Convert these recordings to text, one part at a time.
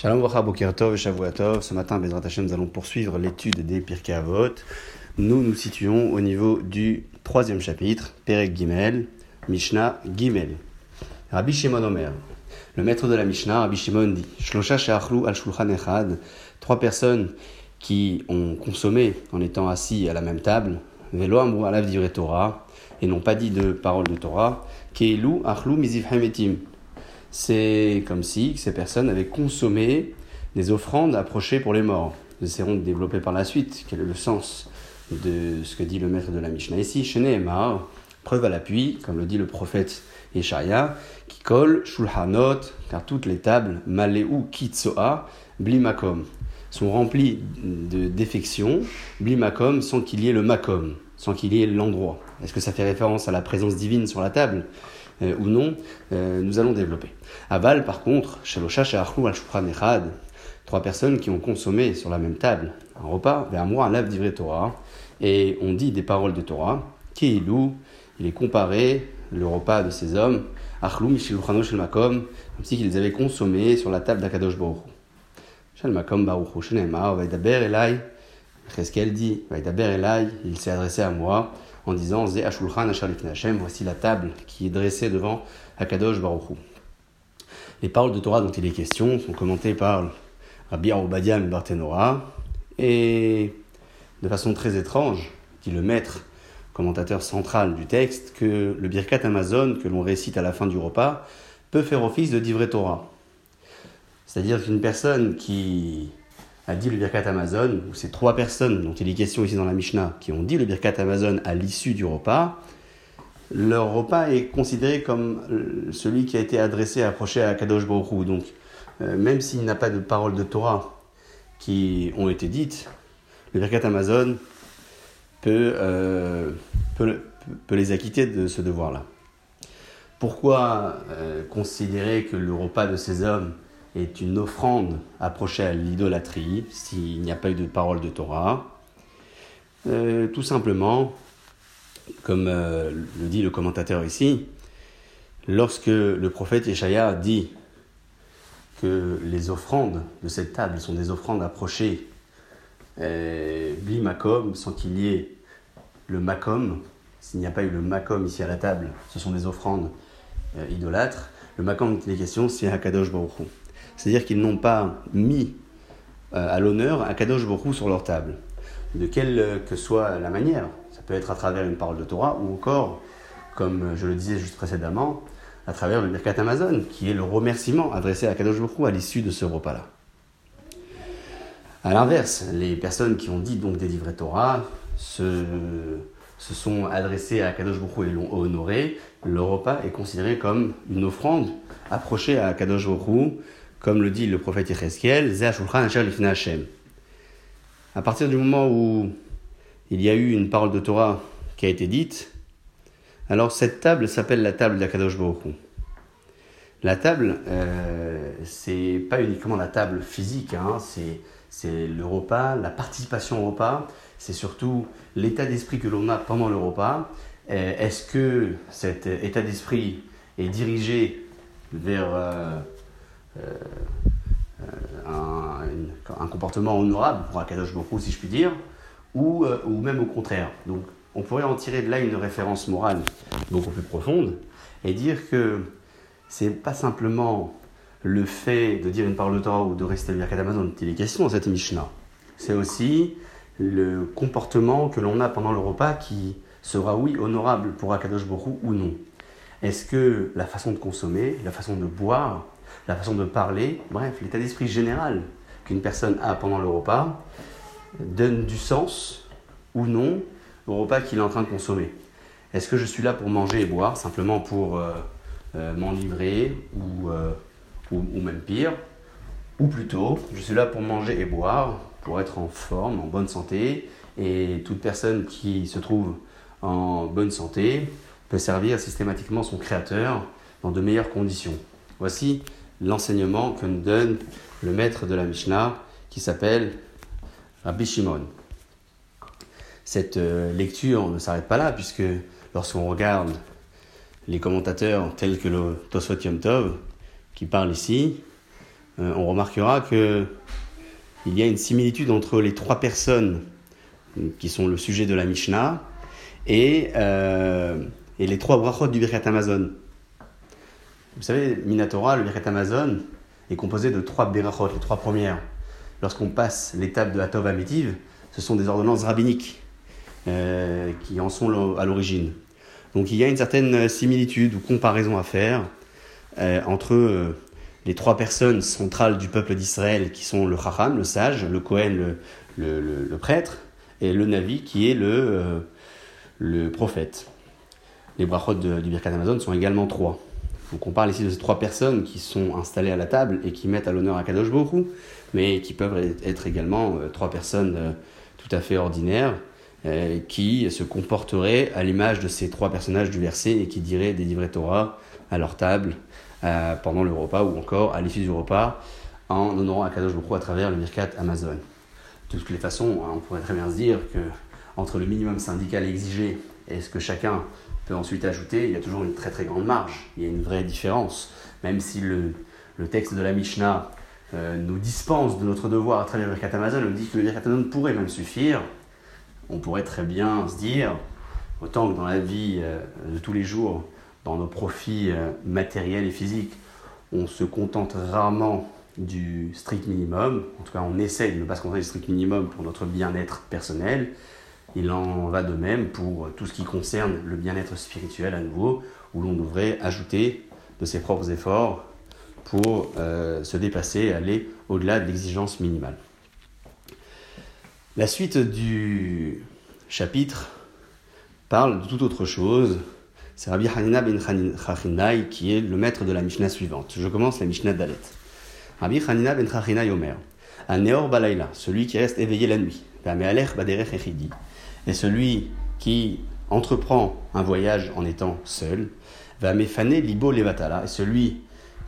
Shalom Wacha Bokertov et Shavuatov. Ce matin, Bezrat Hashem, nous allons poursuivre l'étude des Pirkei Avot. Nous nous situons au niveau du troisième chapitre, Perek Gimel, Mishnah Gimel. Rabbi Shimon Omer, le maître de la Mishnah, Rabbi Shimon dit Shlosha she'achlu al shulchan echad, trois personnes qui ont consommé en étant assis à la même table, velo amru alav Torah, et n'ont pas dit de paroles de Torah, keelu achlu mizivhem etim c'est comme si ces personnes avaient consommé des offrandes approchées pour les morts. Nous essaierons de développer par la suite quel est le sens de ce que dit le maître de la Mishnah ici. Sheneemar, preuve à l'appui, comme le dit le prophète Yeshaya, qui colle Shulhanot, car toutes les tables, Maleu Kitsoa, Blimakom, sont remplies de défections, Blimakom, sans qu'il y ait le Makom, sans qu'il y ait l'endroit. Est-ce que ça fait référence à la présence divine sur la table? Euh, ou non, euh, nous allons développer. Aval, par contre, Shalosha She'achlou al Echad, trois personnes qui ont consommé sur la même table un repas, vers moi un lave d'ivré Torah, et on dit des paroles de Torah, Keilou, il est comparé, le repas de ces hommes, Achlou Mishiluchano Shel Makom, comme si qu'ils avaient consommé sur la table d'Akadosh Baruch Shel Makom Baruch Shenemar, Vaidaber Elai, qu'elle dit, Vaidaber Elai, il s'est adressé à moi, en disant Ze Ashulchan Hashem, voici la table qui est dressée devant Akadosh Baruch Les paroles de Torah dont il est question sont commentées par Rabbi Arobadiah Barthénora et de façon très étrange, dit le maître commentateur central du texte, que le Birkat Amazon que l'on récite à la fin du repas peut faire office de divrei Torah. C'est-à-dire qu'une personne qui a dit le Birkat Amazon, ou ces trois personnes dont il est question ici dans la Mishnah, qui ont dit le Birkat Amazon à l'issue du repas, leur repas est considéré comme euh, celui qui a été adressé, approché à Kadosh Baruch Donc, euh, même s'il n'a pas de paroles de Torah qui ont été dites, le Birkat Amazon peut, euh, peut, peut, les acquitter de ce devoir-là. Pourquoi considérer que le repas de ces hommes est une offrande approchée à l'idolâtrie s'il n'y a pas eu de parole de Torah. Euh, tout simplement, comme euh, le dit le commentateur ici, lorsque le prophète Yeshaya dit que les offrandes de cette table sont des offrandes approchées euh, bli makom, sans qu'il y ait le makom, s'il n'y a pas eu le makom ici à la table, ce sont des offrandes idolâtres. Le makom dont il est question, c'est Hakadosh Baruch c'est-à-dire qu'ils n'ont pas mis euh, à l'honneur un Kadosh Borou sur leur table. De quelle que soit la manière, ça peut être à travers une parole de Torah ou encore, comme je le disais juste précédemment, à travers le Birkat Amazon, qui est le remerciement adressé à Kadosh Borou à l'issue de ce repas-là. A l'inverse, les personnes qui ont dit donc des livrets Torah se, sont adressées à Kadosh Borou et l'ont honoré. Le repas est considéré comme une offrande approchée à Kadosh Borou comme le dit le prophète Ezekiel, À partir du moment où il y a eu une parole de Torah qui a été dite, alors cette table s'appelle la table d'Akadosh Baruch La table, euh, c'est pas uniquement la table physique, hein, c'est le repas, la participation au repas, c'est surtout l'état d'esprit que l'on a pendant le repas. Euh, est-ce que cet état d'esprit est dirigé vers euh, euh, un, comportement honorable pour Akadosh Baruch si je puis dire, ou, euh, ou même au contraire. Donc on pourrait en tirer de là une référence morale beaucoup plus profonde et dire que c'est pas simplement le fait de dire une parole de Torah ou de rester le Birkat Amazon il est question dans cette Mishnah. C'est aussi le comportement que l'on a pendant le repas qui sera, oui, honorable pour Akadosh Baruch ou non. Est-ce que la façon de consommer, la façon de boire, la façon de parler, bref, l'état d'esprit général qu'une personne a pendant le repas donne du sens ou non au repas qu'il est en train de consommer. Est-ce que je suis là pour manger et boire, simplement pour euh, euh, m'en livrer euh, ou, ou, même pire? Ou plutôt, je suis là pour manger et boire, pour être en forme, en bonne santé, et toute personne qui se trouve en bonne santé peut servir systématiquement son créateur dans de meilleures conditions. Voici l'enseignement que nous donne le maître de la Mishnah qui s'appelle Rabbi Shimon. Cette euh, lecture ne s'arrête pas là puisque lorsqu'on regarde les commentateurs tels que le Tosfot Yom Tov qui parle ici, euh, on remarquera que il y a une similitude entre les trois personnes qui sont le sujet de la Mishnah et, euh, et les trois brachot du Birkat Amazon. Vous savez, Minatora, le Birkat Amazon, est composé de trois berachot, les trois premières. Lorsqu'on passe l'étape de Hatov Amitiv, ce sont des ordonnances rabbiniques euh, qui en sont à l'origine. Donc il y a une certaine similitude ou comparaison à faire euh, entre euh, les trois personnes centrales du peuple d'Israël qui sont le Chacham, le sage, le Kohen, le, prêtre, et le Navi qui est le, le prophète. Les brachot du Birkat Amazon sont également trois. Donc on parle ici de ces trois personnes qui sont installées à la table et qui mettent à l'honneur à Kadosh Baruch mais qui peuvent être également euh, trois personnes euh, tout à fait ordinaires euh, qui se comporteraient à l'image de ces trois personnages du verset et qui diraient des livrets Torah à leur table pendant le repas ou encore à l'issue du repas en honorant Akadosh Baruch à travers le Mirkat Amazon. De toutes les façons, hein, on pourrait très bien se dire que entre le minimum syndical exigé et ce que chacun peut ensuite ajouter, il y a toujours une très très grande marge, il y a une vraie différence. Même si le, le texte de la Mishnah euh, nous dispense de notre devoir à travers le Birkat Amazon, on dit que le Birkat pourrait même suffire, on pourrait très bien se dire, autant que dans la vie euh, de tous les jours, dans nos profits euh, matériels et physiques, on se contente rarement du strict minimum, en tout cas on essaie de ne pas se contenter du strict minimum pour notre bien-être personnel, il en va de même pour tout ce qui concerne le bien-être spirituel à nouveau, où l'on devrait ajouter de ses propres efforts pour euh, se dépasser et aller au-delà de l'exigence minimale. La suite du chapitre parle de toute autre chose. C'est Rabbi Hanina ben Chachinai qui est le maître de la Mishnah suivante. Je commence la Mishnah Dalet. Rabbi Hanina ben Chachinai Omer. Neor Balayla, celui qui reste éveillé la nuit. Baderech Echidi et celui qui entreprend un voyage en étant seul va méfaner libo levatala. Et celui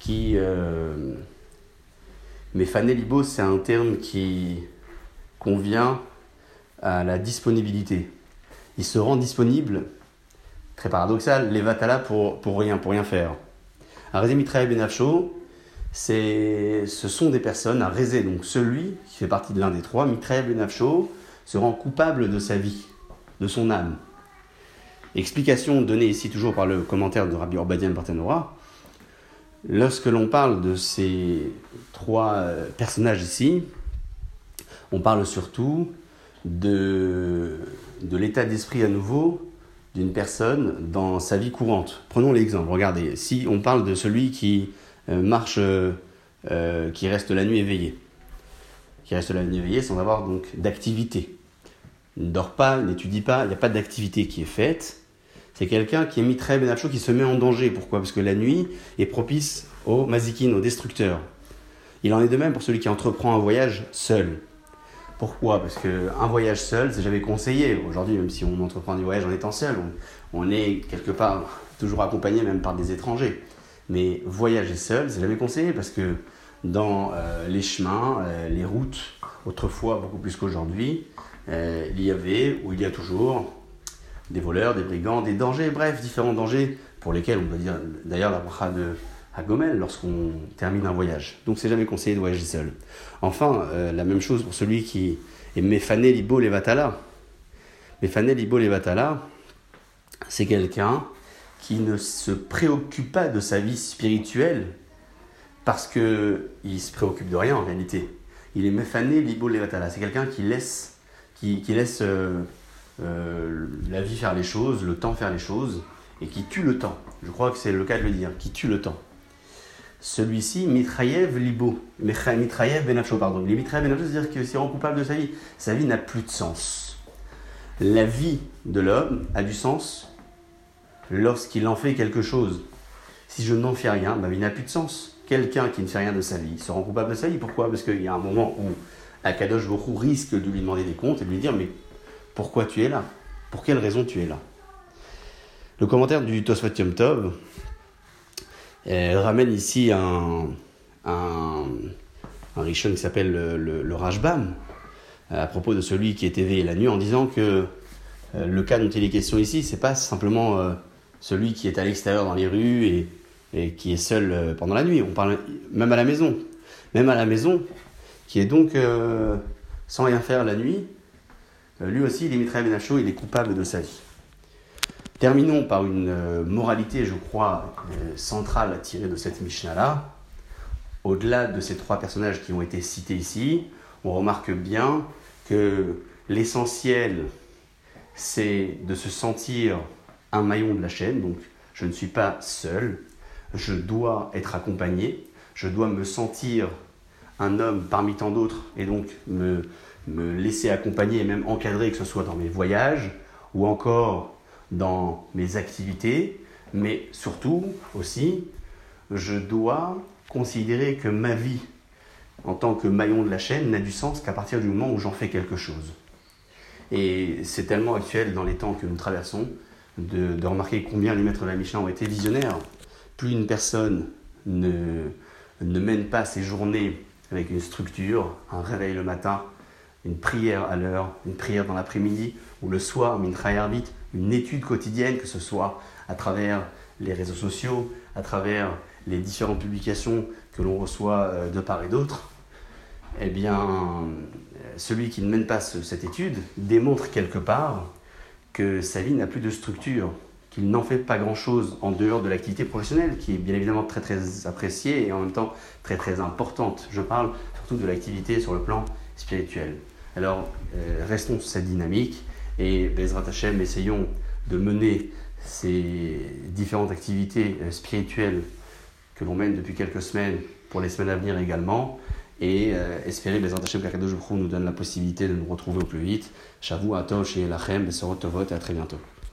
qui. Euh, libo, c'est un terme qui convient à la disponibilité. Il se rend disponible, très paradoxal, levatala pour, pour rien, pour rien faire. À Mitraï Benafcho, ce sont des personnes, à Rézé, donc celui qui fait partie de l'un des trois, Mitraï Benafcho, se rend coupable de sa vie, de son âme. Explication donnée ici toujours par le commentaire de Rabbi Orbadian Barthénora. Lorsque l'on parle de ces trois euh, personnages ici, on parle surtout de, l'état d'esprit à nouveau d'une personne dans sa vie courante. Prenons l'exemple, regardez, si on parle de celui qui euh, marche, euh, qui reste la nuit éveillé, qui reste la nuit éveillé sans avoir donc d'activité ne dort pas, n'étudie pas, il n'y a pas d'activité qui est faite. C'est quelqu'un qui est mis très benafcho, qui se met en danger. Pourquoi? Parce que la nuit est propice aux mazikin, aux destructeurs. Il en est de même pour celui qui entreprend un voyage seul. Pourquoi? Parce qu'un voyage seul, c'est jamais conseillé. Aujourd'hui, même si on entreprend des voyages en étant seul, on, est quelque part toujours accompagné même par des étrangers. Mais voyager seul, c'est jamais conseillé parce que dans euh, les chemins, euh, les routes, autrefois beaucoup plus qu'aujourd'hui, euh, il y avait, ou il y a toujours, des voleurs, des brigands, des dangers, bref, différents dangers pour lesquels on peut dire d'ailleurs la bracha de Hagomel lorsqu'on termine un voyage. Donc c'est jamais conseillé de voyager seul. Enfin, euh, la même chose pour celui qui est Mefané Libo Levatala. Mefané Libo Levatala, c'est quelqu'un qui ne se préoccupe pas de sa vie spirituelle parce qu'il se préoccupe de rien en réalité. Il est Mefané Libo Levatala. C'est quelqu'un qui laisse qui, laisse euh, euh, la vie faire les choses, le temps faire les choses, et qui tue le temps. Je crois que c'est le cas de le dire, qui tue le temps. Celui-ci, Mitrayev Libo, Mitrayev Benafcho, pardon. Mitrayev Benafcho, c'est-à-dire qu'il s'est rend coupable de sa vie. Sa vie n'a plus de sens. La vie de l'homme a du sens lorsqu'il en fait quelque chose. Si je n'en fais rien, ma vie n'a plus de sens. Quelqu'un qui ne fait rien de sa vie se rend coupable de sa vie. Pourquoi? Parce qu'il y a un moment où Akadosh Borou risque de lui demander des comptes et de lui dire Mais pourquoi tu es là? Pour quelle raison tu es là? Le commentaire du Tosfot Yom Tov euh, ramène ici un, un, qui s'appelle le, le, Rajbam euh, à propos de celui qui est éveillé la nuit en disant que euh, le cas dont il est question ici, c'est pas simplement celui qui est à l'extérieur dans les rues et, et qui est seul pendant la nuit. On parle même à la maison. même à la maison, qui est donc euh, sans rien faire la nuit, euh, lui aussi, Dimitri Benacho, il est coupable de sa vie. Terminons par une euh, moralité, je crois, centrale à tirer de cette Mishnah-là. Au-delà de ces trois personnages qui ont été cités ici, on remarque bien que l'essentiel, c'est de se sentir un maillon de la chaîne, donc je ne suis pas seul, je dois être accompagné, je dois me sentir un homme parmi tant d'autres et donc me, laisser accompagner et même encadrer, que ce soit dans mes voyages ou encore dans mes activités, mais surtout aussi, je dois considérer que ma vie en tant que maillon de la chaîne n'a du sens qu'à partir du moment où j'en fais quelque chose. Et c'est tellement actuel dans les temps que nous traversons de, remarquer combien les maîtres de la Michelin ont été visionnaires. Plus une personne ne, ne mène pas ses journées avec une structure, un réveil le matin, une prière à l'heure, une prière dans l'après-midi ou le soir, vite, une étude quotidienne, que ce soit à travers les réseaux sociaux, à travers les différentes publications que l'on reçoit euh, de part et d'autre, eh bien, celui qui ne mène pas cette étude démontre quelque part que sa vie n'a plus de structure, qu'il n'en fait pas grand-chose en dehors de l'activité professionnelle, qui est bien évidemment très très appréciée et en même temps très très importante. Je parle surtout de l'activité sur le plan spirituel. Alors, euh, restons sur cette dynamique et Bezrat Hashem, essayons de mener ces différentes activités euh, spirituelles que l'on mène depuis quelques semaines pour les semaines à venir également et euh, espérer Bezrat Hashem qu'Akadosh nous donne la possibilité de nous retrouver au plus vite. Shavu Atov chez Lachem, Besorot Tovot et à très bientôt.